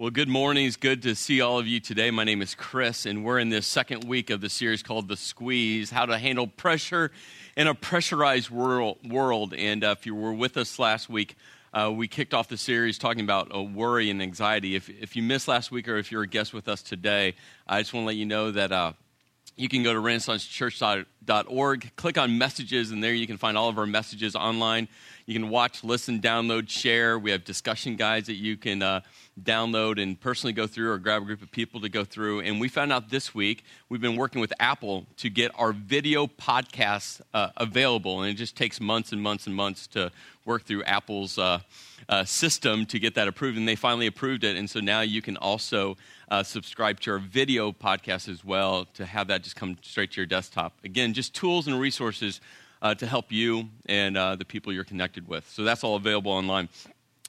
Well, good morning. It's good to see all of you today. My name is Chris, and we're in this second week of the series called The Squeeze How to Handle Pressure in a Pressurized World. And uh, if you were with us last week, uh, we kicked off the series talking about uh, worry and anxiety. If, if you missed last week or if you're a guest with us today, I just want to let you know that uh, you can go to renaissancechurch.org, click on messages, and there you can find all of our messages online. You can watch, listen, download, share. We have discussion guides that you can uh, download and personally go through or grab a group of people to go through. And we found out this week we've been working with Apple to get our video podcasts uh, available. And it just takes months and months and months to work through Apple's uh, uh system to get that approved. And they finally approved it. And so now you can also uh, subscribe to our video podcast as well to have that just come straight to your desktop. Again, just tools and resources uh, to help you and uh, the people you're connected with. So that's all available online.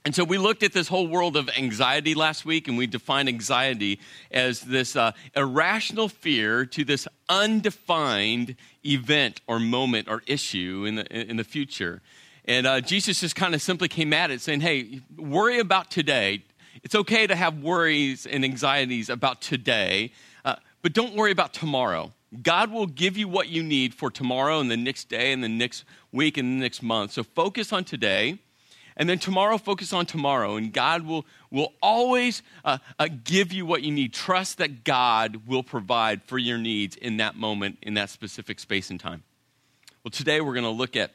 And so we looked at this whole world of anxiety last week, and we defined anxiety as this uh, irrational fear to this undefined event or moment or issue in the, in the future. And uh, Jesus just kind of simply came at it saying, hey, worry about today. It's okay to have worries and anxieties about today, uh, but don't worry about tomorrow. God will give you what you need for tomorrow and the next day and the next week and the next month. So focus on today. And then tomorrow, focus on tomorrow. And God will, will always uh, uh, give you what you need. Trust that God will provide for your needs in that moment, in that specific space and time. Well, today we're going to look at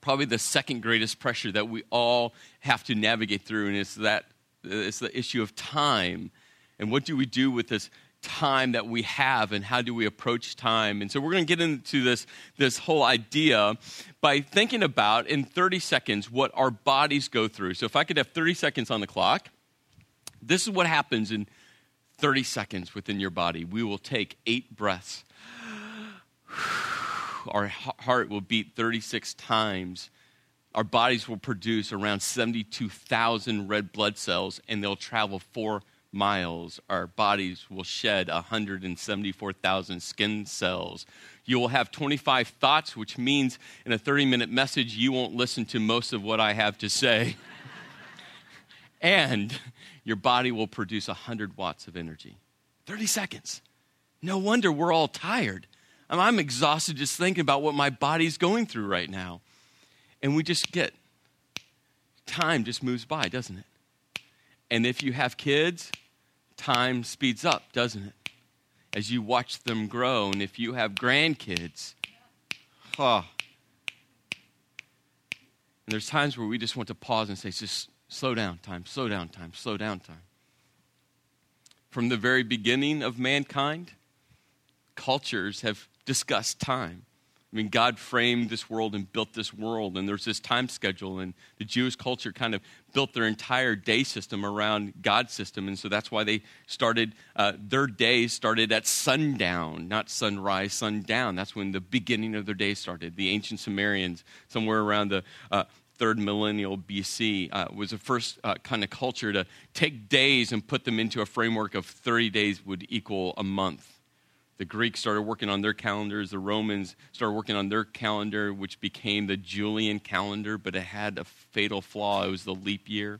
probably the second greatest pressure that we all have to navigate through, and it's that it's the issue of time. And what do we do with this time that we have and how do we approach time. And so we're going to get into this, this whole idea by thinking about in 30 seconds what our bodies go through. So if I could have 30 seconds on the clock, this is what happens in 30 seconds within your body. We will take eight breaths. Our heart will beat 36 times. Our bodies will produce around 72,000 red blood cells, and they'll travel four miles, our bodies will shed 174,000 skin cells. You will have 25 thoughts, which means in a 30 minute message, you won't listen to most of what I have to say. and your body will produce 100 watts of energy. 30 seconds. No wonder we're all tired. I'm exhausted just thinking about what my body's going through right now. And we just get, time just moves by, doesn't it? And if you have kids, time speeds up, doesn't it? As you watch them grow, and if you have grandkids, oh. And there's times where we just want to pause and say, just slow down, time, slow down, time, slow down, time. From the very beginning of mankind, cultures have discussed time. I mean, God framed this world and built this world, and there's this time schedule, and the Jewish culture kind of built their entire day system around God's system, and so that's why they started, uh, their day started at sundown, not sunrise, sundown. That's when the beginning of their day started. The ancient Sumerians, somewhere around the uh, third millennial BC, uh, was the first uh, kind of culture to take days and put them into a framework of 30 days would equal a month. The Greeks started working on their calendars. The Romans started working on their calendar, which became the Julian calendar, but it had a fatal flaw. It was the leap year.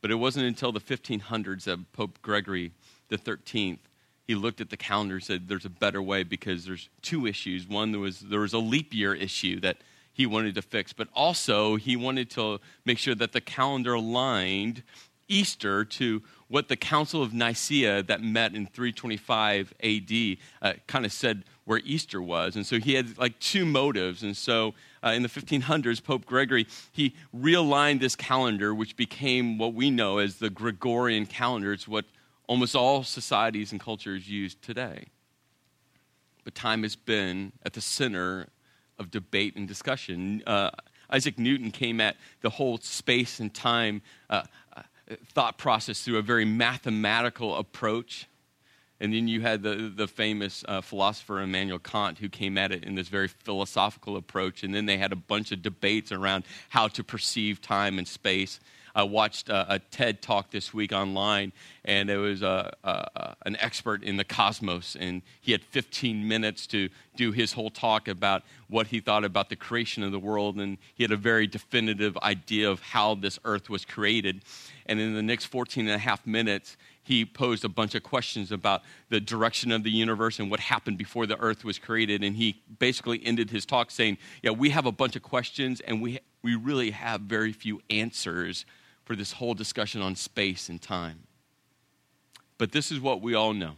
But it wasn't until the 1500s that Pope Gregory the 13th he looked at the calendar and said there's a better way because there's two issues. One there was there was a leap year issue that he wanted to fix, but also he wanted to make sure that the calendar aligned Easter to what the Council of Nicaea that met in 325 AD uh, kind of said where Easter was. And so he had like two motives. And so uh, in the 1500s, Pope Gregory, he realigned this calendar, which became what we know as the Gregorian calendar. It's what almost all societies and cultures use today. But time has been at the center of debate and discussion. Uh, Isaac Newton came at the whole space and time uh, thought process through a very mathematical approach. And then you had the, the famous uh, philosopher Immanuel Kant who came at it in this very philosophical approach. And then they had a bunch of debates around how to perceive time and space. I watched a, a TED talk this week online, and it was a, a, an expert in the cosmos, and he had 15 minutes to do his whole talk about what he thought about the creation of the world, and he had a very definitive idea of how this earth was created. And in the next 14 and a half minutes, he posed a bunch of questions about the direction of the universe and what happened before the earth was created. And he basically ended his talk saying, Yeah, we have a bunch of questions, and we, we really have very few answers for this whole discussion on space and time. But this is what we all know.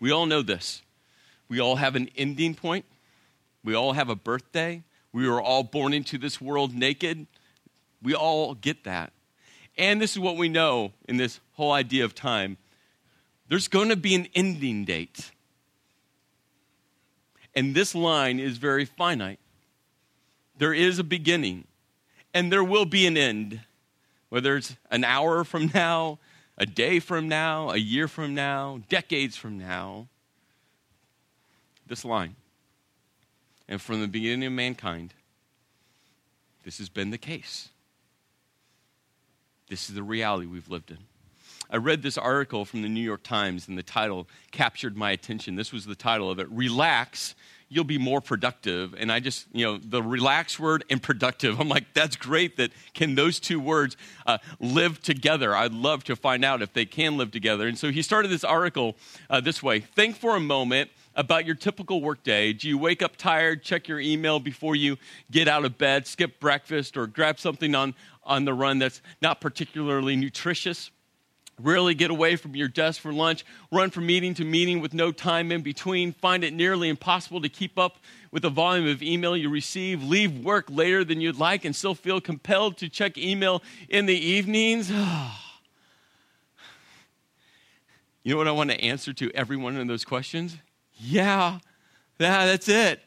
We all know this. We all have an ending point. We all have a birthday. We were all born into this world naked. We all get that. And this is what we know in this whole idea of time there's going to be an ending date. And this line is very finite. There is a beginning, and there will be an end. Whether it's an hour from now, a day from now, a year from now, decades from now. This line. And from the beginning of mankind, this has been the case. This is the reality we've lived in. I read this article from the New York Times, and the title captured my attention. This was the title of it Relax, You'll Be More Productive. And I just, you know, the relax word and productive, I'm like, that's great that can those two words uh, live together. I'd love to find out if they can live together. And so he started this article uh, this way Think for a moment about your typical workday. Do you wake up tired, check your email before you get out of bed, skip breakfast, or grab something on, on the run that's not particularly nutritious? Rarely get away from your desk for lunch, run from meeting to meeting with no time in between, find it nearly impossible to keep up with the volume of email you receive, leave work later than you'd like, and still feel compelled to check email in the evenings. you know what I want to answer to every one of those questions? Yeah, yeah, that's it.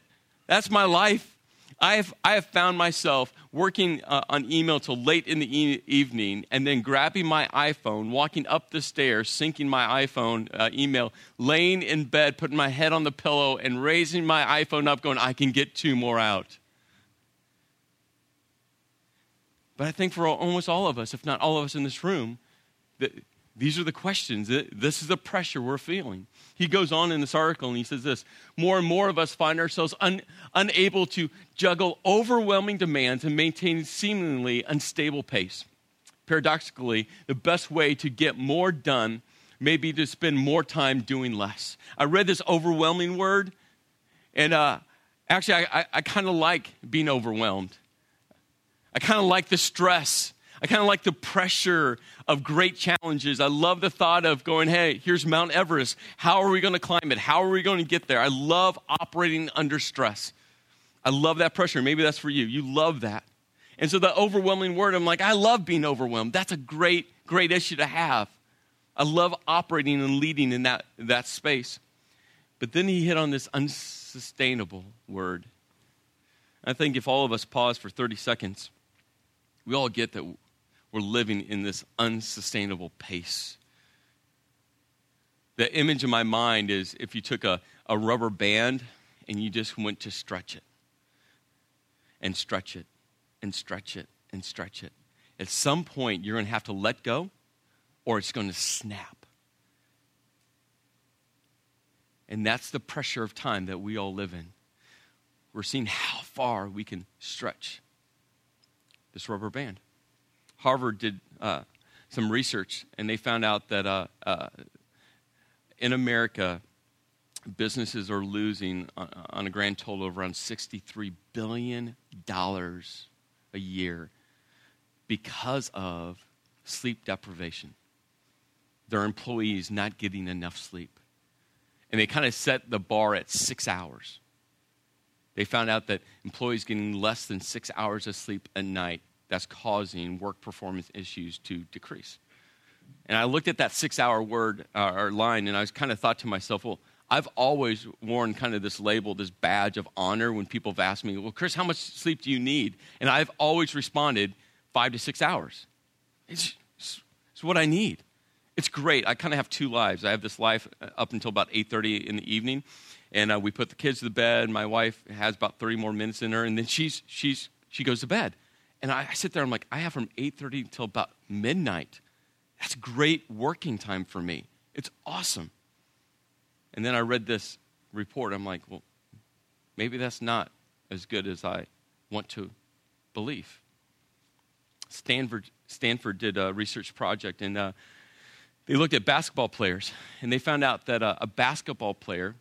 That's my life. I have, I have found myself working uh, on email till late in the e- evening and then grabbing my iPhone, walking up the stairs, syncing my iPhone uh, email, laying in bed, putting my head on the pillow, and raising my iPhone up, going, I can get two more out. But I think for almost all of us, if not all of us in this room, that these are the questions. This is the pressure we're feeling. He goes on in this article and he says this More and more of us find ourselves un, unable to juggle overwhelming demands and maintain seemingly unstable pace. Paradoxically, the best way to get more done may be to spend more time doing less. I read this overwhelming word, and uh, actually, I, I, I kind of like being overwhelmed. I kind of like the stress I kind of like the pressure of great challenges. I love the thought of going, hey, here's Mount Everest. How are we going to climb it? How are we going to get there? I love operating under stress. I love that pressure. Maybe that's for you. You love that. And so the overwhelming word, I'm like, I love being overwhelmed. That's a great, great issue to have. I love operating and leading in that, that space. But then he hit on this unsustainable word. I think if all of us pause for 30 seconds, we all get that we're living in this unsustainable pace. The image in my mind is if you took a, a rubber band and you just went to stretch it and stretch it and stretch it and stretch it. At some point, you're going to have to let go or it's going to snap. And that's the pressure of time that we all live in. We're seeing how far we can stretch this rubber band. Harvard did uh, some research, and they found out that uh, uh, in America, businesses are losing on, on a grand total of around $63 billion a year because of sleep deprivation. Their employees not getting enough sleep. And they kind of set the bar at six hours. They found out that employees getting less than six hours of sleep a night that's causing work performance issues to decrease. And I looked at that six hour word uh, or line and I was kind of thought to myself, well, I've always worn kind of this label, this badge of honor when people have asked me, well, Chris, how much sleep do you need? And I've always responded, five to six hours. It's, it's what I need. It's great. I kind of have two lives. I have this life uh, up until about 8.30 in the evening, and uh, we put the kids to bed. My wife has about 30 more minutes in her, and then she's, she's, she goes to bed And I, I sit there, I'm like, I have from 8.30 until about midnight. That's great working time for me. It's awesome. And then I read this report. I'm like, well, maybe that's not as good as I want to believe. Stanford, Stanford did a research project, and uh, they looked at basketball players, and they found out that uh, a basketball player,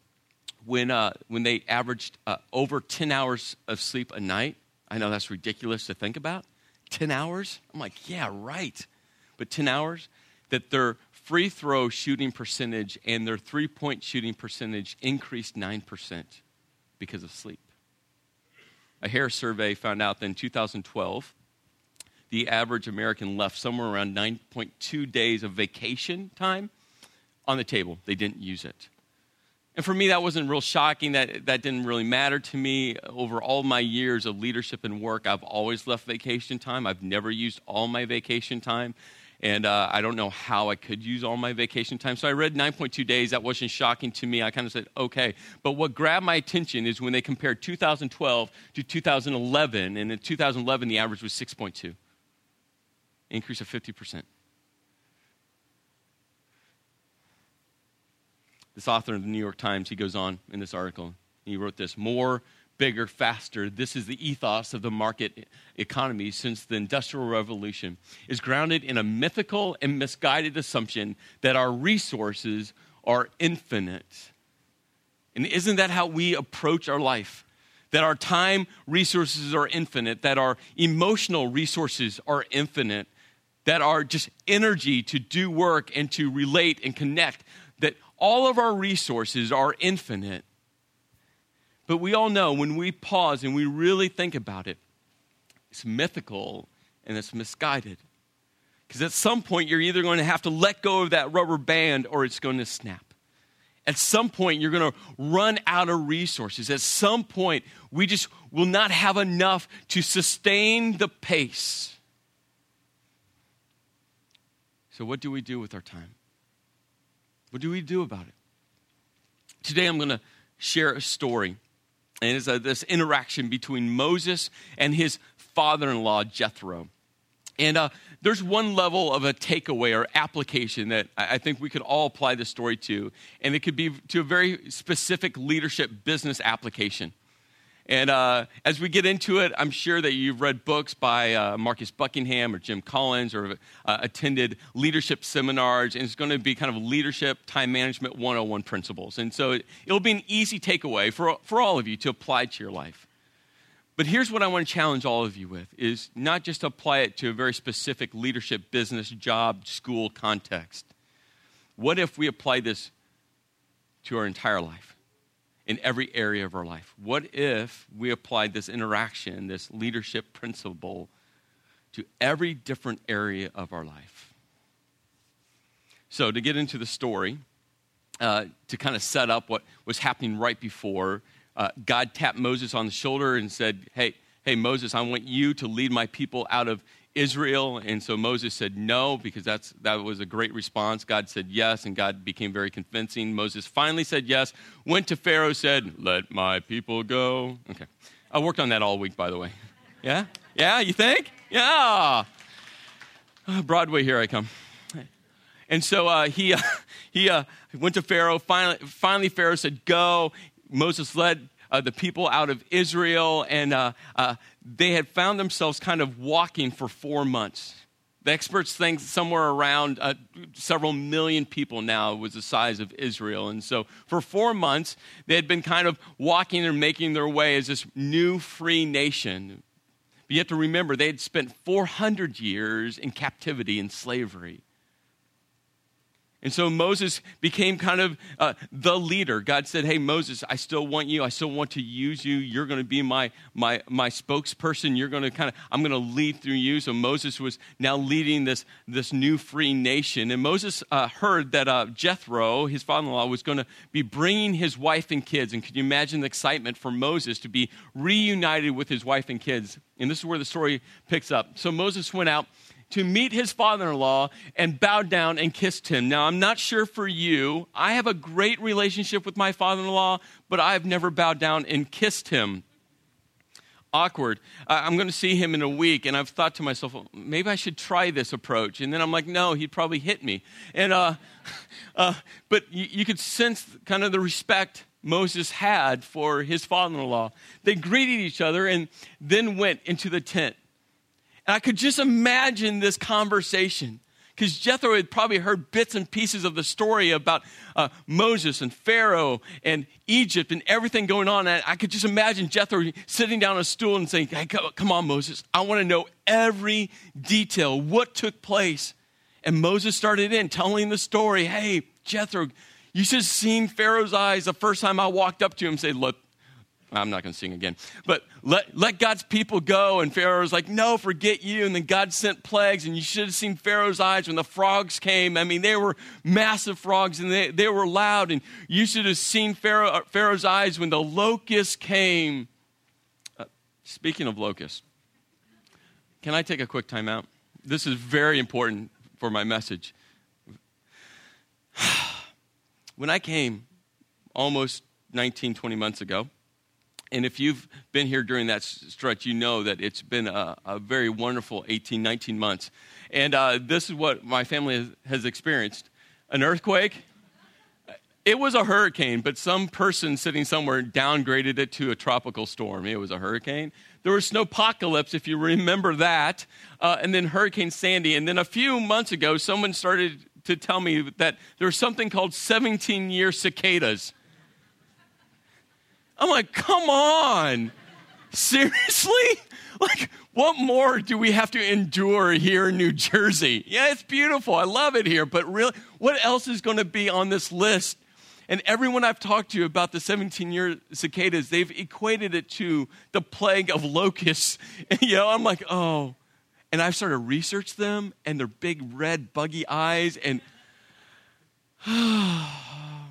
when, uh, when they averaged uh, over 10 hours of sleep a night, I know that's ridiculous to think about. 10 hours? I'm like, yeah, right. But 10 hours, that their free throw shooting percentage and their three point shooting percentage increased 9% because of sleep. A Harris survey found out that in 2012, the average American left somewhere around 9.2 days of vacation time on the table. They didn't use it. And for me, that wasn't real shocking. That, that didn't really matter to me. Over all my years of leadership and work, I've always left vacation time. I've never used all my vacation time. And uh, I don't know how I could use all my vacation time. So I read 9.2 days. That wasn't shocking to me. I kind of said, okay. But what grabbed my attention is when they compared 2012 to 2011. And in 2011, the average was 6.2, increase of 50%. This author of the New York Times, he goes on in this article. He wrote this more, bigger, faster. This is the ethos of the market economy since the Industrial Revolution, is grounded in a mythical and misguided assumption that our resources are infinite. And isn't that how we approach our life? That our time resources are infinite, that our emotional resources are infinite, that our just energy to do work and to relate and connect all of our resources are infinite. But we all know when we pause and we really think about it, it's mythical and it's misguided. Because at some point, you're either going to have to let go of that rubber band or it's going to snap. At some point, you're going to run out of resources. At some point, we just will not have enough to sustain the pace. So, what do we do with our time? What do we do about it? Today I'm going to share a story. And it's a, this interaction between Moses and his father in law, Jethro. And uh, there's one level of a takeaway or application that I think we could all apply this story to. And it could be to a very specific leadership business application. And uh, as we get into it, I'm sure that you've read books by uh, Marcus Buckingham or Jim Collins or uh, attended leadership seminars, and it's going to be kind of leadership, time management 101 principles. And so it, it'll be an easy takeaway for, for all of you to apply to your life. But here's what I want to challenge all of you with is not just apply it to a very specific leadership, business, job, school context. What if we apply this to our entire life? In every area of our life? What if we applied this interaction, this leadership principle, to every different area of our life? So, to get into the story, uh, to kind of set up what was happening right before, uh, God tapped Moses on the shoulder and said, Hey, hey, Moses, I want you to lead my people out of Israel. And so Moses said no, because that's, that was a great response. God said yes, and God became very convincing. Moses finally said yes, went to Pharaoh, said, Let my people go. Okay. I worked on that all week, by the way. Yeah? Yeah, you think? Yeah. Uh, Broadway, here I come. And so uh, he, uh, he uh, went to Pharaoh. Finally, finally, Pharaoh said, Go. Moses led uh, the people out of Israel, and uh, uh, they had found themselves kind of walking for four months. The experts think somewhere around uh, several million people now was the size of Israel. And so for four months, they had been kind of walking and making their way as this new free nation. But you have to remember, they had spent 400 years in captivity and slavery. And so Moses became kind of uh, the leader. God said, Hey, Moses, I still want you. I still want to use you. You're going to be my, my, my spokesperson. You're going to kind of, I'm going to lead through you. So Moses was now leading this, this new free nation. And Moses uh, heard that uh, Jethro, his father in law, was going to be bringing his wife and kids. And can you imagine the excitement for Moses to be reunited with his wife and kids? And this is where the story picks up. So Moses went out to meet his father in law and bowed down and kissed him. Now, I'm not sure for you. I have a great relationship with my father in law, but I've never bowed down and kissed him. awkward. I'm going to see him in a week, and I've thought to myself, well, maybe I should try this approach. And then I'm like, no, he'd probably hit me. And uh, uh, but you, you could sense kind of the respect Moses had for his father-in-law. They greeted each other and then went into the tent. And I could just imagine this conversation because Jethro had probably heard bits and pieces of the story about uh, Moses and Pharaoh and Egypt and everything going on. And I could just imagine Jethro sitting down on a stool and saying, hey, Come on, Moses, I want to know every detail, what took place. And Moses started in telling the story. Hey, Jethro, you should have seen Pharaoh's eyes the first time I walked up to him and said, Look, I'm not going to sing again. But let, let God's people go. And Pharaoh Pharaoh's like, no, forget you. And then God sent plagues. And you should have seen Pharaoh's eyes when the frogs came. I mean, they were massive frogs and they, they were loud. And you should have seen Pharaoh, uh, Pharaoh's eyes when the locusts came. Uh, speaking of locusts, can I take a quick time out? This is very important for my message. when I came almost 19, 20 months ago, and if you've been here during that stretch, you know that it's been a, a very wonderful 18, 19 months. And uh, this is what my family has, experienced an earthquake. It was a hurricane, but some person sitting somewhere downgraded it to a tropical storm. It was a hurricane. There was snowpocalypse, if you remember that, uh, and then Hurricane Sandy. And then a few months ago, someone started to tell me that there's something called 17 year cicadas. I'm like, come on. Seriously? Like, what more do we have to endure here in New Jersey? Yeah, it's beautiful. I love it here. But really, what else is going to be on this list? And everyone I've talked to about the 17 year cicadas, they've equated it to the plague of locusts. And, you know, I'm like, oh. And I've started to research them and their big red buggy eyes and.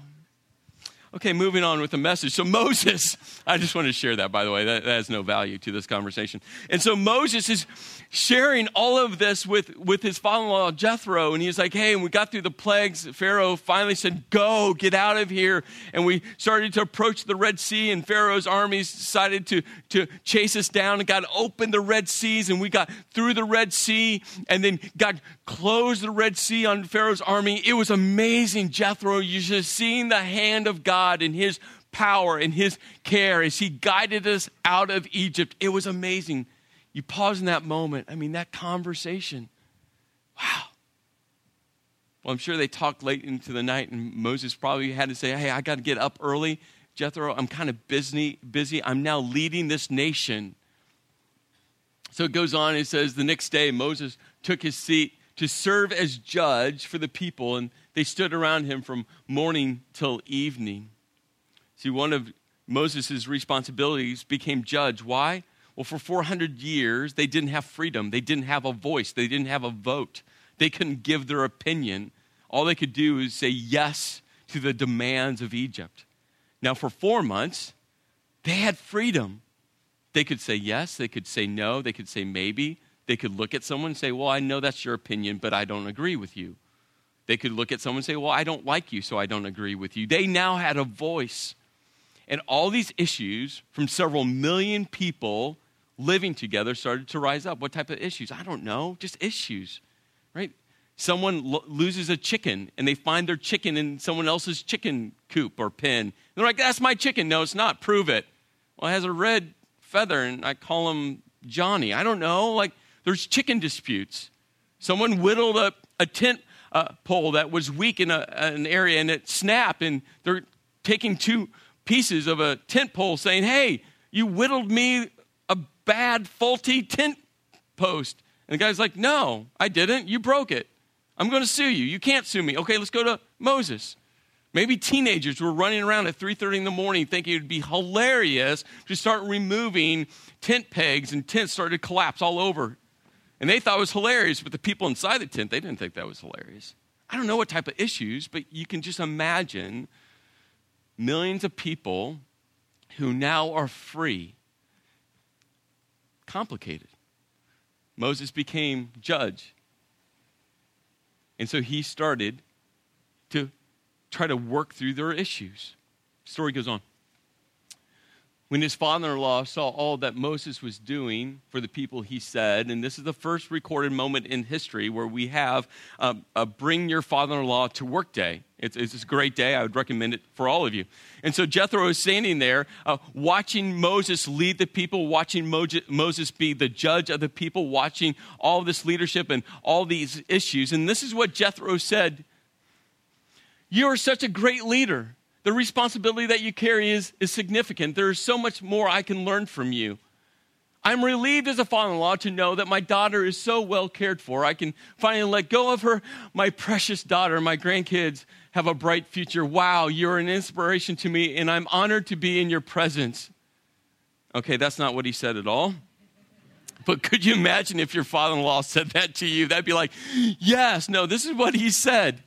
Okay, moving on with the message. So, Moses, I just want to share that, by the way. That, that, has no value to this conversation. And so, Moses is sharing all of this with, with his father in law, Jethro. And he's like, hey, and we got through the plagues. Pharaoh finally said, go, get out of here. And we started to approach the Red Sea, and Pharaoh's armies decided to, to chase us down. And God opened the Red Seas, and we got through the Red Sea. And then God closed the Red Sea on Pharaoh's army. It was amazing, Jethro. You should have seen the hand of God and His power and His care as He guided us out of Egypt. It was amazing. You pause in that moment. I mean, that conversation. Wow. Well, I'm sure they talked late into the night, and Moses probably had to say, Hey, I got to get up early. Jethro, I'm kind of busy, busy. I'm now leading this nation. So it goes on, it says, The next day, Moses took his seat to serve as judge for the people, and they stood around him from morning till evening. See, one of Moses' responsibilities became judge. Why? Well, for 400 years, they didn't have freedom. They didn't have a voice. They didn't have a vote. They couldn't give their opinion. All they could do is say yes to the demands of Egypt. Now, for four months, they had freedom. They could say yes, they could say no, they could say maybe. They could look at someone and say, Well, I know that's your opinion, but I don't agree with you. They could look at someone and say, Well, I don't like you, so I don't agree with you. They now had a voice. And all these issues from several million people living together started to rise up. What type of issues? I don't know, just issues, right? Someone lo- loses a chicken and they find their chicken in someone else's chicken coop or pen. they're like, that's my chicken. No, it's not. Prove it. Well, it has a red feather and I call him Johnny. I don't know. Like, there's chicken disputes. Someone whittled a, a tent uh, pole that was weak in a, an area and it snapped and they're taking two pieces of a tent pole saying, Hey, you whittled me a bad, faulty tent post. And the guy's like, No, I didn't. You broke it. I'm going to sue you. You can't sue me. Okay, let's go to Moses. Maybe teenagers were running around at 3:30 in the morning thinking it would be hilarious to start removing tent pegs and tents started to collapse all over. And they thought it was hilarious, but the people inside the tent, they didn't think that was hilarious. I don't know what type of issues, but you can just imagine millions of people who now are free. Complicated. Moses became judge. And so he started to try to work through their issues. Story goes on. When his father in law saw all that Moses was doing for the people, he said, and this is the first recorded moment in history where we have a, a bring your father in law to work day. It's, it's a great day. I would recommend it for all of you. And so Jethro is standing there uh, watching Moses lead the people, watching Moses be the judge of the people, watching all this leadership and all these issues. And this is what Jethro said You are such a great leader the responsibility that you carry is, is significant. There is so much more I can learn from you. I'm relieved as a father in law to know that my daughter is so well cared for. I can finally let go of her. My precious daughter, my grandkids have a bright future. Wow, you're an inspiration to me, and I'm honored to be in your presence. Okay, that's not what he said at all. But could you imagine if your father in law said that to you? That'd be like, yes, no, this is what he said.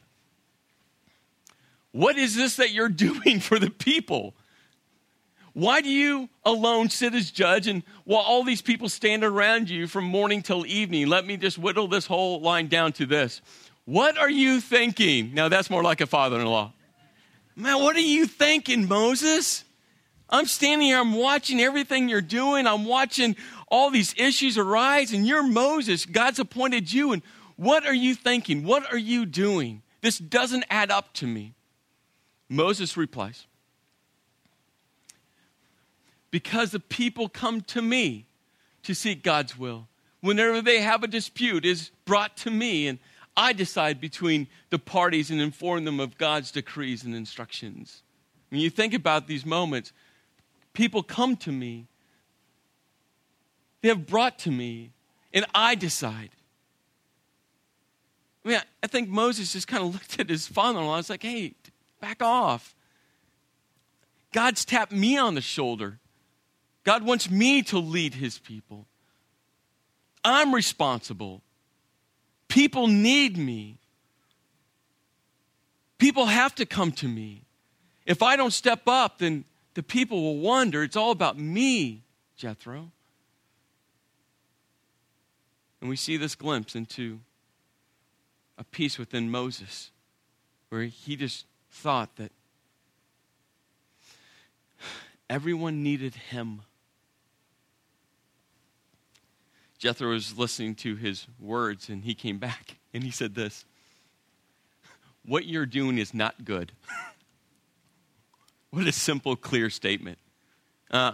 What is this that you're doing for the people? Why do you alone sit as judge and while all these people stand around you from morning till evening? Let me just whittle this whole line down to this. What are you thinking? Now that's more like a father in law. Man, what are you thinking, Moses? I'm standing here, I'm watching everything you're doing, I'm watching all these issues arise, and you're Moses. God's appointed you, and what are you thinking? What are you doing? This doesn't add up to me. Moses replies, Because the people come to me to seek God's will. Whenever they have a dispute, is brought to me, and I decide between the parties and inform them of God's decrees and instructions. When you think about these moments, people come to me, they have brought to me, and I decide. I mean, I think Moses just kind of looked at his father in law and was like, hey, Back off. God's tapped me on the shoulder. God wants me to lead his people. I'm responsible. People need me. People have to come to me. If I don't step up, then the people will wonder. It's all about me, Jethro. And we see this glimpse into a peace within Moses where he just thought that everyone needed him. Jethro was listening to his words and he came back and he said this What you're doing is not good. what a simple, clear statement. Uh,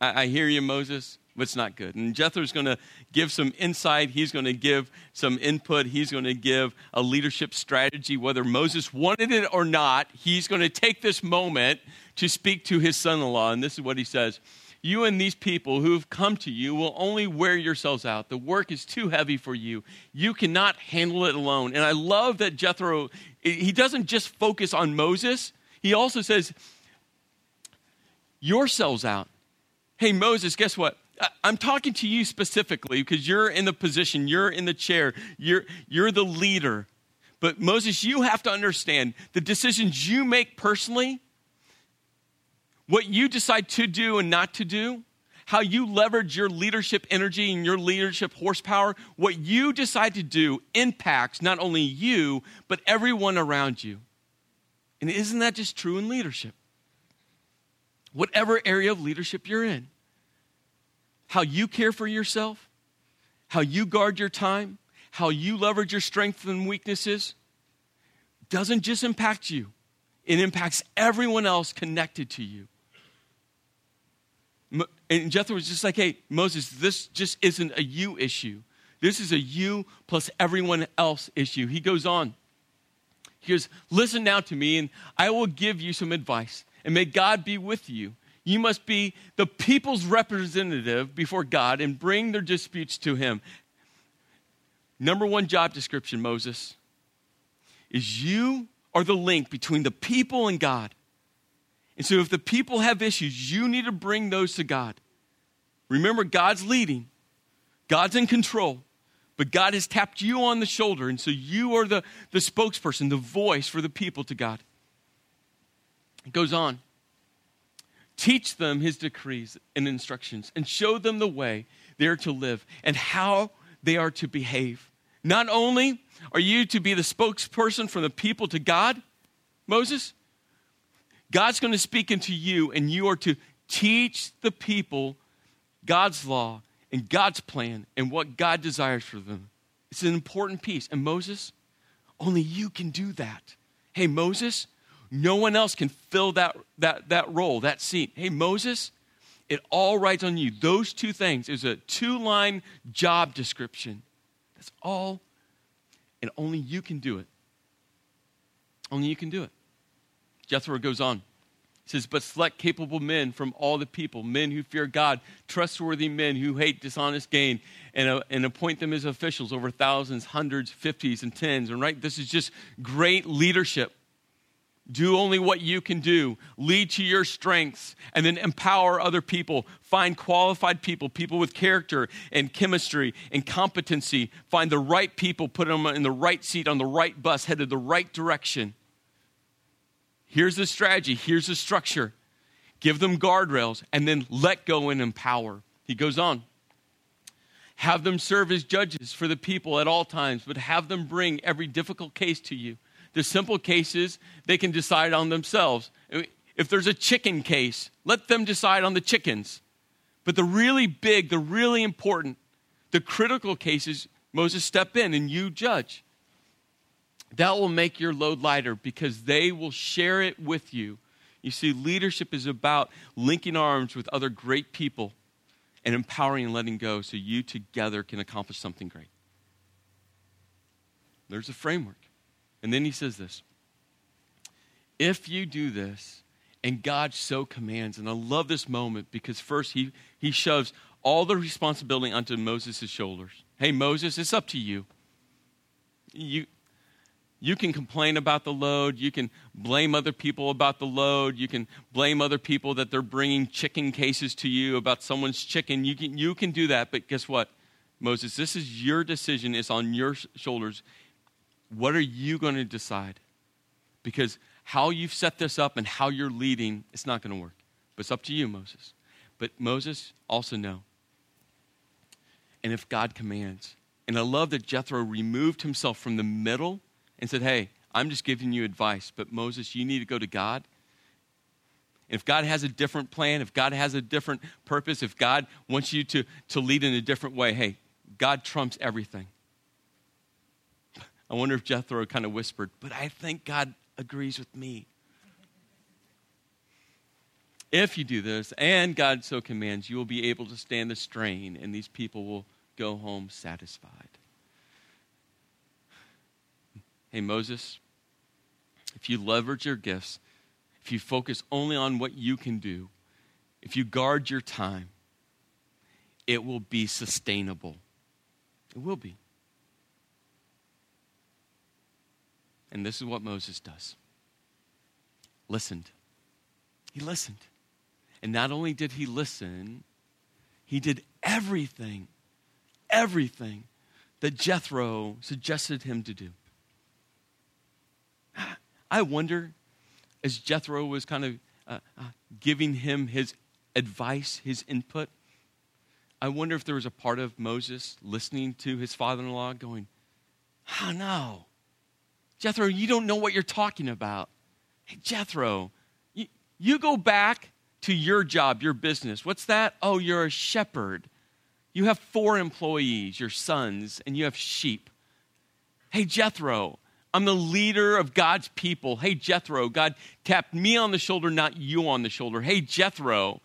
I, I hear you, Moses it's not good. And Jethro's going to give some insight. He's going to give some input. He's going to give a leadership strategy, whether Moses wanted it or not. He's going to take this moment to speak to his son in law. And this is what he says You and these people who have come to you will only wear yourselves out. The work is too heavy for you. You cannot handle it alone. And I love that Jethro, he doesn't just focus on Moses, he also says, Yourselves out. Hey, Moses, guess what? I'm talking to you specifically because you're in the position, you're in the chair, you're, you're the leader. But Moses, you have to understand the decisions you make personally, what you decide to do and not to do, how you leverage your leadership energy and your leadership horsepower, what you decide to do impacts not only you, but everyone around you. And isn't that just true in leadership? Whatever area of leadership you're in how you care for yourself, how you guard your time, how you leverage your strengths and weaknesses doesn't just impact you, it impacts everyone else connected to you. And Jethro was just like, hey, Moses, this just isn't a you issue. This is a you plus everyone else issue. He goes on. He goes, listen now to me, and I will give you some advice. And may God be with you you must be the people's representative before God and bring their disputes to Him. Number one job description, Moses, is you are the link between the people and God. And so if the people have issues, you need to bring those to God. Remember, God's leading, God's in control, but God has tapped you on the shoulder. And so you are the, the spokesperson, the voice for the people to God. It goes on. Teach them his decrees and instructions and show them the way they are to live and how they are to behave. Not only are you to be the spokesperson from the people to God, Moses, God's going to speak into you and you are to Teach the people God's law and God's plan and what God desires for them. It's an important piece. And Moses, only you can do that. Hey, Moses, no one else can fill that, that, that role, that seat. Hey, Moses, it all rides on you. Those two things is a two line job description. That's all. And only you can do it. Only you can do it. Jethro goes on. He says, But select capable men from all the people, men who fear God, trustworthy men who hate dishonest gain, and, uh, and appoint them as officials over thousands, hundreds, fifties, and tens. And right, this is just great leadership. Do only what you can do. Lead to your strengths and then empower other people. Find qualified people, people with character and chemistry and competency. Find the right people, put them in the right seat on the right bus, headed the right direction. Here's the strategy, here's the structure. Give them guardrails and then let go and empower. He goes on. Have them serve as judges for the people at all times, but have them bring every difficult case to you. The simple cases, they can decide on themselves. If there's a chicken case, let them decide on the chickens. But the really big, the really important, the critical cases, Moses step in and you judge that will make your load lighter because they will share it with you. You see, leadership is about linking arms with other great people and empowering and letting go so you together can accomplish something great. There's a framework. And then he says this If you do this, and God so commands, and I love this moment because first he, he shoves all the responsibility onto Moses' shoulders. Hey, Moses, it's up to you. You, you can complain about the load. You can blame other people about the load. You can blame other people that they're bringing chicken cases to you about someone's chicken. You can, you can do that, but guess what, Moses? This is your decision. It's on your shoulders. What are you going to decide? Because how you've set this up and how you're leading, it's not going to work. But it's up to you, Moses. But Moses, also know. And if God commands, and I love that Jethro removed himself from the middle and said, Hey, I'm just giving you advice, but Moses, you need to go to God. If God has a different plan, if God has a different purpose, if God wants you to, to lead in a different way, hey, God trumps everything. I wonder if Jethro kind of whispered, but I think God agrees with me. If you do this, and God so commands, you will be able to stand the strain, and these people will go home satisfied. Hey, Moses, if you leverage your gifts, if you focus only on what you can do, if you guard your time, it will be sustainable. It will be. And this is what Moses does listened. He listened. And not only did he listen, he did everything, everything that Jethro suggested him to do. I wonder, as Jethro was kind of uh, uh, giving him his advice, his input, I wonder if there was a part of Moses listening to his father in law going, Oh, no. Jethro, you don't know what you're talking about. Hey, Jethro, you, you go back to your job, your business. What's that? Oh, you're a shepherd. You have four employees, your sons, and you have sheep. Hey, Jethro, I'm the leader of God's people. Hey, Jethro, God tapped me on the shoulder, not you on the shoulder. Hey, Jethro,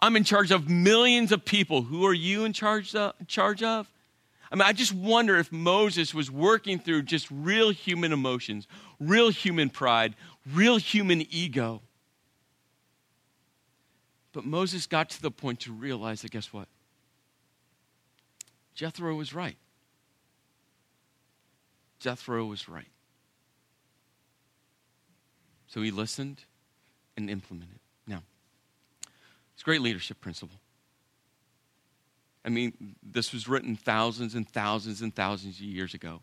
I'm in charge of millions of people. Who are you in charge of? I mean, I just wonder if Moses was working through just real human emotions, real human pride, real human ego. But Moses got to the point to realize that guess what? Jethro was right. Jethro was right. So he listened and implemented. Now, it's a great leadership principle. I mean, this was written thousands and thousands and thousands of years ago,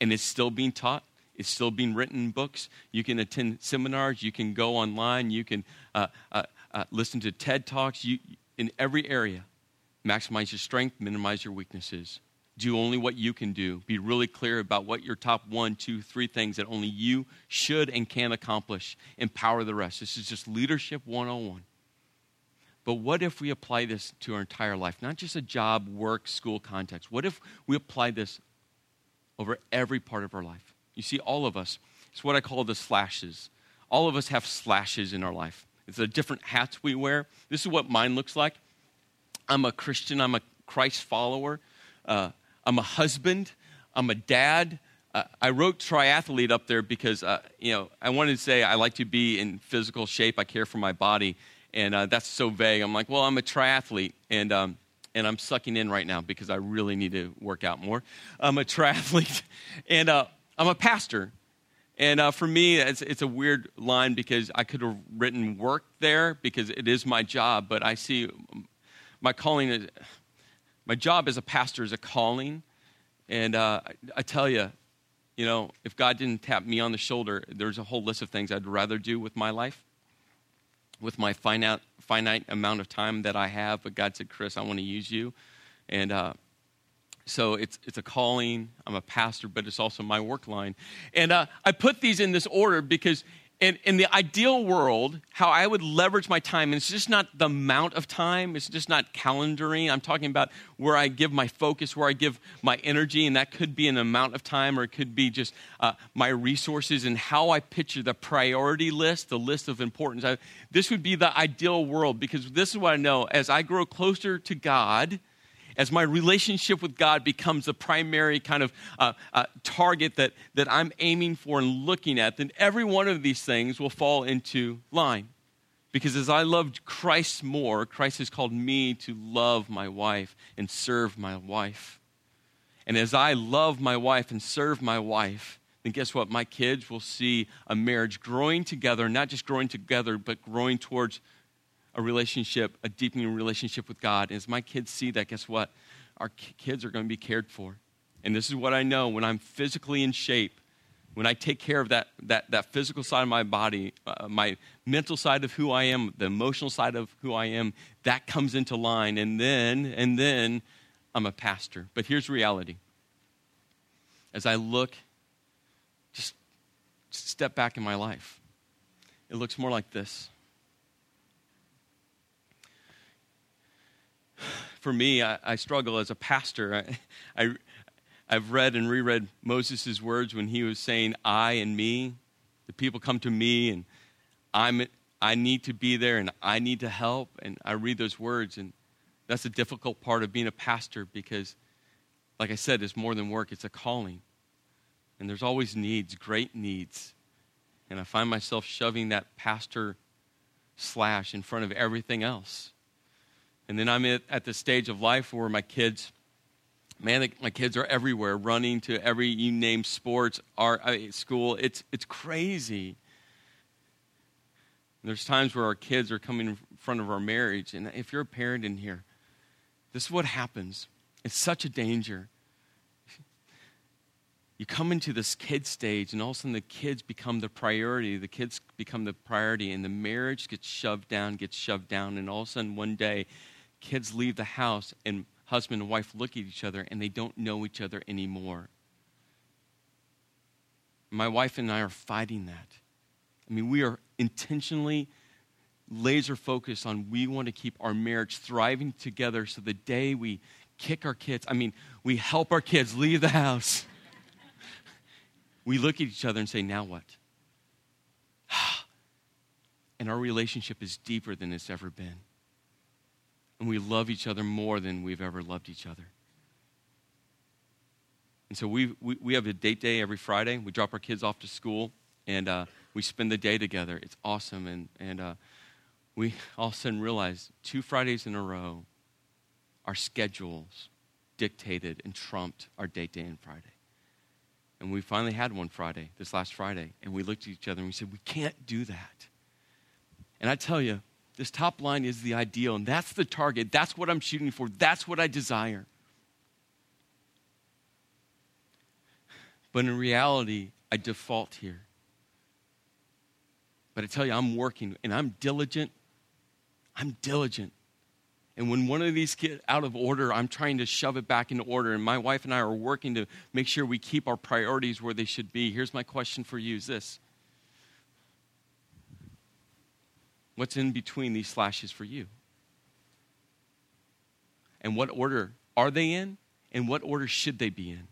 and it's still being taught. It's still being written in books. You can attend seminars. You can go online. You can uh, uh, uh, listen to TED Talks. You, in every area, maximize your strength, minimize your weaknesses do only what you can do. Be really clear about what your top one, two, three things that only you should and can accomplish. Empower the rest. This is just leadership 101. But what if we apply this to our entire life? Not just a job, work, school context. What if we apply this over every part of our life? You see, all of us, it's what I call the slashes. All of us have slashes in our life. It's the different hats we wear. This is what mine looks like. I'm a Christian, I'm a Christ follower, uh, I'm a husband, I'm a dad. Uh, I wrote triathlete up there because, uh, you know, I wanted to say I like to be in physical shape, I care for my body, and uh, that's so vague. I'm like, well, I'm a triathlete, and, um, and I'm sucking in right now because I really need to work out more. I'm a triathlete, and uh, I'm a pastor. And uh, for me, it's, it's, a weird line because I could have written work there because it is my job, but I see my calling, is, my job as a pastor is a calling. And uh, I, I tell you, you know, if God didn't tap me on the shoulder, there's a whole list of things I'd rather do with my life, with my finite, finite amount of time that I have. But God said, Chris, I want to use you. And uh, so it's, it's a calling. I'm a pastor, but it's also my work line. And uh, I put these in this order because in, in the ideal world, how I would leverage my time, and it's just not the amount of time, it's just not calendaring. I'm talking about where I give my focus, where I give my energy, and that could be an amount of time or it could be just uh, my resources and how I picture the priority list, the list of importance. I, this would be the ideal world because this is what I know. As I grow closer to God, as my relationship with God becomes the primary kind of uh, uh, target that, that I'm aiming for and looking at, then every one of these things will fall into line. Because as I loved Christ more, Christ has called me to love my wife and serve my wife. And as I love my wife and serve my wife, then guess what? My kids will see a marriage growing together, not just growing together, but growing towards a relationship, a deepening relationship with God. And as my kids see that, guess what? Our kids are going to be cared for. And this is what I know when I'm physically in shape, when I take care of that, that, that physical side of my body, uh, my mental side of who I am, the emotional side of who I am, that comes into line. And then, and then I'm a pastor. But here's reality. As I look, just step back in my life, it looks more like this. For me, I, I struggle as a pastor. I, I, I've read and reread Moses' words when he was saying, I and me. The people come to me and I'm, I need to be there and I need to help. And I read those words, and that's the difficult part of being a pastor because, like I said, it's more than work, it's a calling. And there's always needs, great needs. And I find myself shoving that pastor slash in front of everything else. And then I'm at, the stage of life where my kids, man, my kids are everywhere, running to every you name sports, art, school. It's it's crazy. There's times where our kids are coming in front of our marriage, and if you're a parent in here, this is what happens. It's such a danger. You come into this kid stage, and all of a sudden the kids become the priority. The kids become the priority, and the marriage gets shoved down, gets shoved down, and all of a sudden one day kids leave the house and husband and wife look at each other and they don't know each other anymore. My wife and I are fighting that. I mean, we are intentionally laser focused on we want to keep our marriage thriving together so the day we kick our kids, I mean, we help our kids leave the house. we look at each other and say, now what? and our relationship is deeper than it's ever been and we love each other more than we've ever loved each other. And so we, we, have a date day every Friday. We drop our kids off to school, and uh, we spend the day together. It's awesome. And, and uh, we all of a sudden realize two Fridays in a row, our schedules dictated and trumped our date day and Friday. And we finally had one Friday, this last Friday, and we looked at each other and we said, We can't do that. And I tell you, this top line is the ideal, and that's the target. That's what I'm shooting for. That's what I desire. But in reality, I default here. But I tell you, I'm working and I'm diligent. I'm diligent. And when one of these get out of order, I'm trying to shove it back into order. And my wife and I are working to make sure we keep our priorities where they should be. Here's my question for you is this What's in between these slashes for you? and what order are they in, and what order should they be in.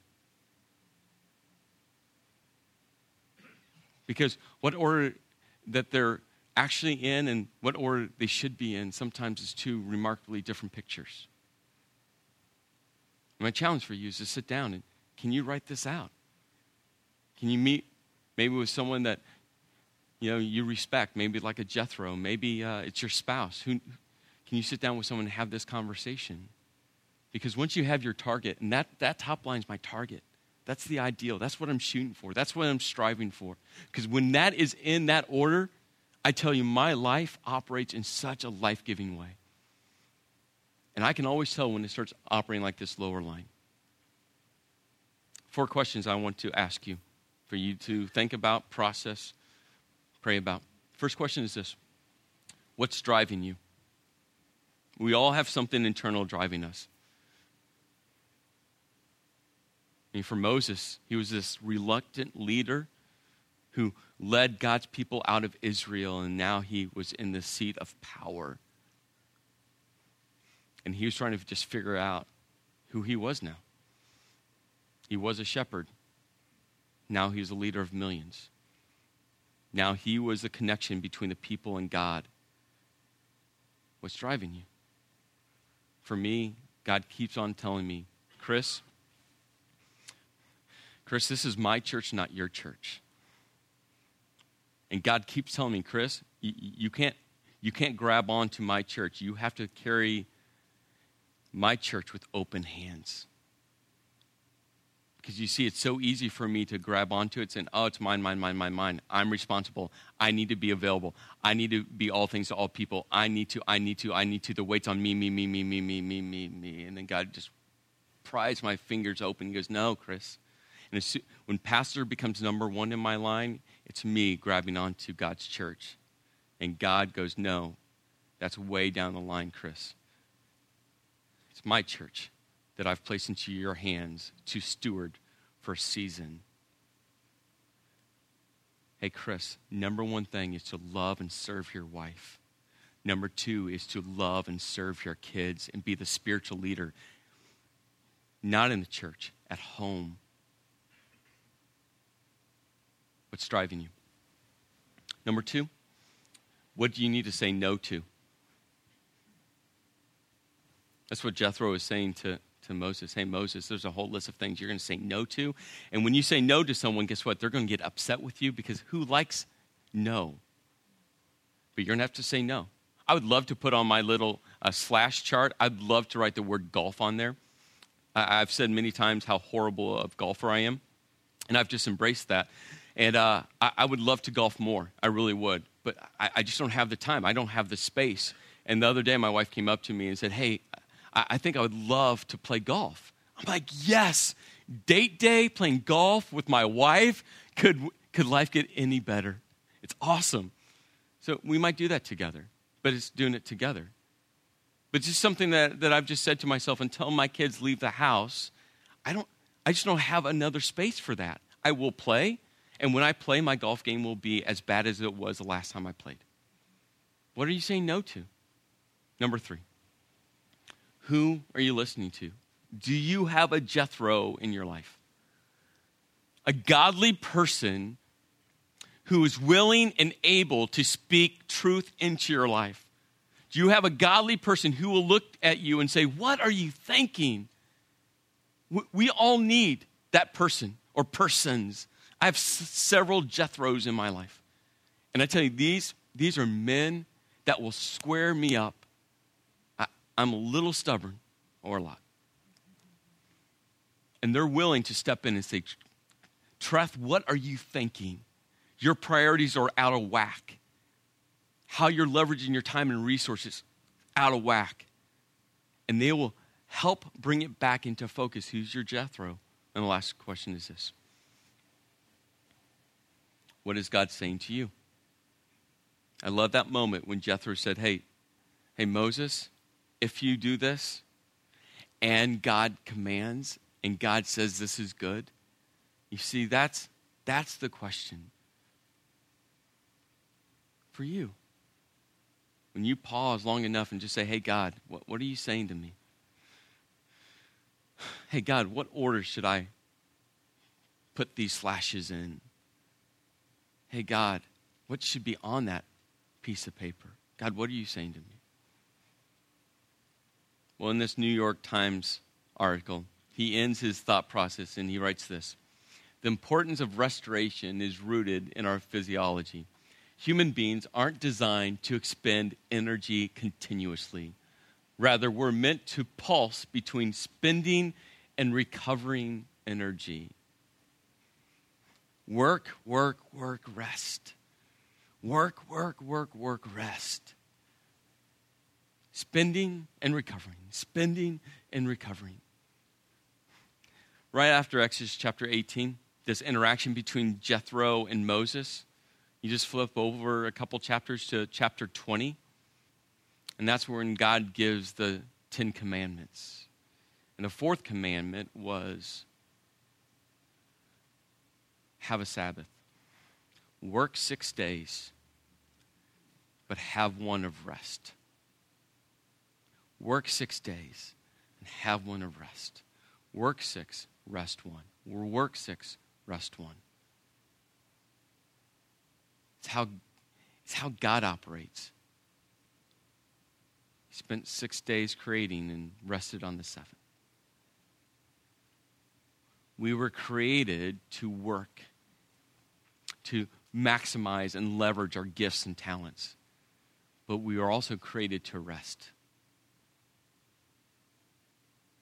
Because what order that they're actually in and what order they should be in sometimes is two remarkably different pictures. My challenge for you is to sit down and can you write this out? Can you meet maybe with someone that you know you respect, maybe like a Jethro, maybe uh, it's your spouse. Who can you sit down with someone and have this conversation? Because once you have your target, and that, that top line is my target, that's the ideal. That's what I'm shooting for. That's what I'm striving for. Because when that is in that order, I tell you, my life operates in such a life giving way. And I can always tell when it starts operating like this lower line. Four questions I want to ask you for you to think about, process, pray about. First question is this What's driving you? We all have something internal driving us. I mean, for Moses, he was this reluctant leader who led God's people out of Israel, and now he was in the seat of power. And he was trying to just figure out who he was now. He was a shepherd. Now he's a leader of millions. Now he was the connection between the people and God. What's driving you? For me, God keeps on telling me, Chris, Chris, this is my church, not your church. And God keeps telling me, Chris, you, you, can't, you can't grab onto my church. You have to carry my church with open hands. Because you see, it's so easy for me to grab onto it saying, oh, it's mine, mine, mine, mine, mine. I'm responsible. I need to be available. I need to be all things to all people. I need to, I need to, I need to. The weight's on me, me, me, me, me, me, me, me, me. And then God just pries my fingers open. He goes, no, Chris. And when pastor becomes number one in my line, it's me grabbing onto God's church. And God goes, no, that's way down the line, Chris. It's my church that I've placed into your hands to steward for a season. Hey, Chris, number one thing is to love and serve your wife. Number two is to love and serve your kids and be the spiritual leader, not in the church, at home. What's driving you? Number two, what do you need to say no to? That's what Jethro is saying to, to Moses. Hey, Moses, there's a whole list of things you're going to say no to. And when you say no to someone, guess what? They're going to get upset with you because who likes no? But you're going to have to say no. I would love to put on my little uh, slash chart, I'd love to write the word golf on there. I, have said many times how horrible of golfer I am, and I've just embraced that. And uh, I, I, would love to golf more. I really would. But I, I, just don't have the time. I don't have the space. And the other day, my wife came up to me and said, Hey, I, I think I would love to play golf. I'm like, yes, date day, playing golf with my wife. Could, could life get any better? It's awesome. So we might do that together, but it's doing it together. But just something that, that I've just said to myself until my kids leave the house, I, don't, I just don't have another space for that. I will play, and when I play, my golf game will be as bad as it was the last time I played. What are you saying no to? Number three. Who are you listening to? Do you have a Jethro in your life? A godly person who is willing and able to speak truth into your life. Do you have a godly person who will look at you and say, What are you thinking? We all need that person or persons. I have s- several Jethros in my life. And I tell you, these, these are men that will square me up I'm a little stubborn or a lot. And they're willing to step in and say, Treth, what are you thinking? Your priorities are out of whack. How you're leveraging your time and resources out of whack. And they will help bring it back into focus. Who's your Jethro? And the last question is this What is God saying to you? I love that moment when Jethro said, Hey, hey, Moses, if you do this and God commands and God says this is good? You see, that's, that's the question for you. When you pause long enough and just say, hey, God, what, what are you saying to me? hey, God, what order should I put these slashes in? Hey, God, what should be on that piece of paper? God, what are you saying to me? Well, in this New York Times article, he ends his thought process and he writes this The importance of restoration is rooted in our physiology. Human beings aren't designed to expend energy continuously. Rather, we're meant to pulse between spending and recovering energy. Work, work, work, rest. Work, work, work, work, rest. Spending and recovering, spending and recovering. Right after Exodus chapter 18, this interaction between Jethro and Moses, you just flip over a couple chapters to chapter 20, and that's when God gives the Ten Commandments. And the fourth commandment was have a Sabbath. Work six days, but have one of rest. Work six days and have one of rest. Work six, rest one. Work six, rest one. It's how, it's how God operates. He spent six days creating and rested on the seventh. We were created to work, to maximize and leverage our gifts and talents, but we are also created to rest.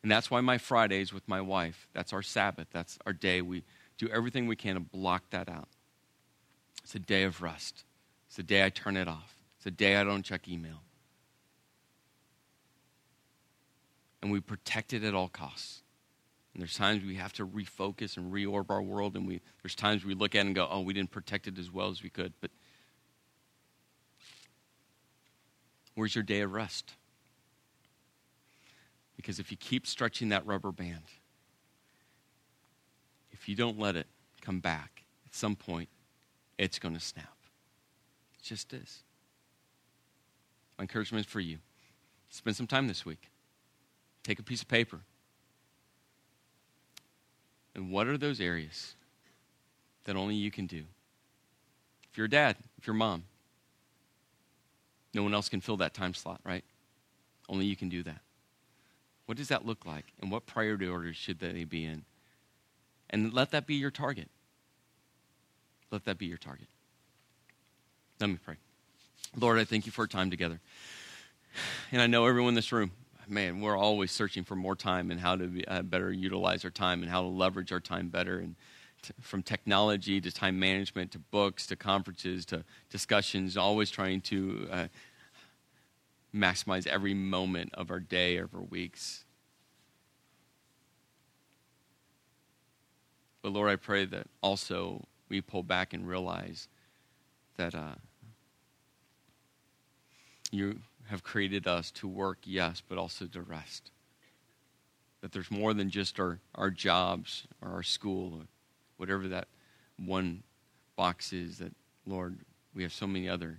And that's why my Fridays with my wife, that's our Sabbath, that's our day. We do everything we can to block that out. It's a day of rest. It's a day I turn it off. It's a day I don't check email. And we protect it at all costs. And there's times we have to refocus and reorb our world, and we, there's times we look at it and go, oh, we didn't protect it as well as we could. But where's your day of rest? Because if you keep stretching that rubber band, if you don't let it come back, at some point, it's going to snap. It just is. My encouragement for you spend some time this week. Take a piece of paper. And what are those areas that only you can do? If you're a dad, if you're a mom, no one else can fill that time slot, right? Only you can do that. What does that look like? And what priority order should they be in? And let that be your target. Let that be your target. Let me pray. Lord, I thank you for our time together. And I know everyone in this room, man, we're always searching for more time and how to be, uh, better utilize our time and how to leverage our time better. And t- from technology to time management to books to conferences to discussions, always trying to uh, maximize every moment of our day, of our weeks. But Lord, I pray that also we pull back and realize that uh, you have created us to work, yes, but also to rest. That there's more than just our, our jobs or our school or whatever that one box is, that, Lord, we have so many other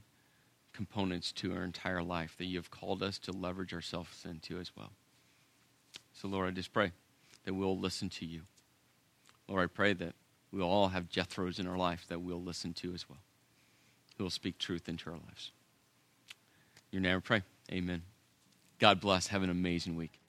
components to our entire life that you have called us to leverage ourselves into as well. So, Lord, I just pray that we'll listen to you. Lord, I pray that we'll all have Jethros in our life that we'll listen to as well, who will speak truth into our lives. Your name I pray. Amen. God bless. Have an amazing week.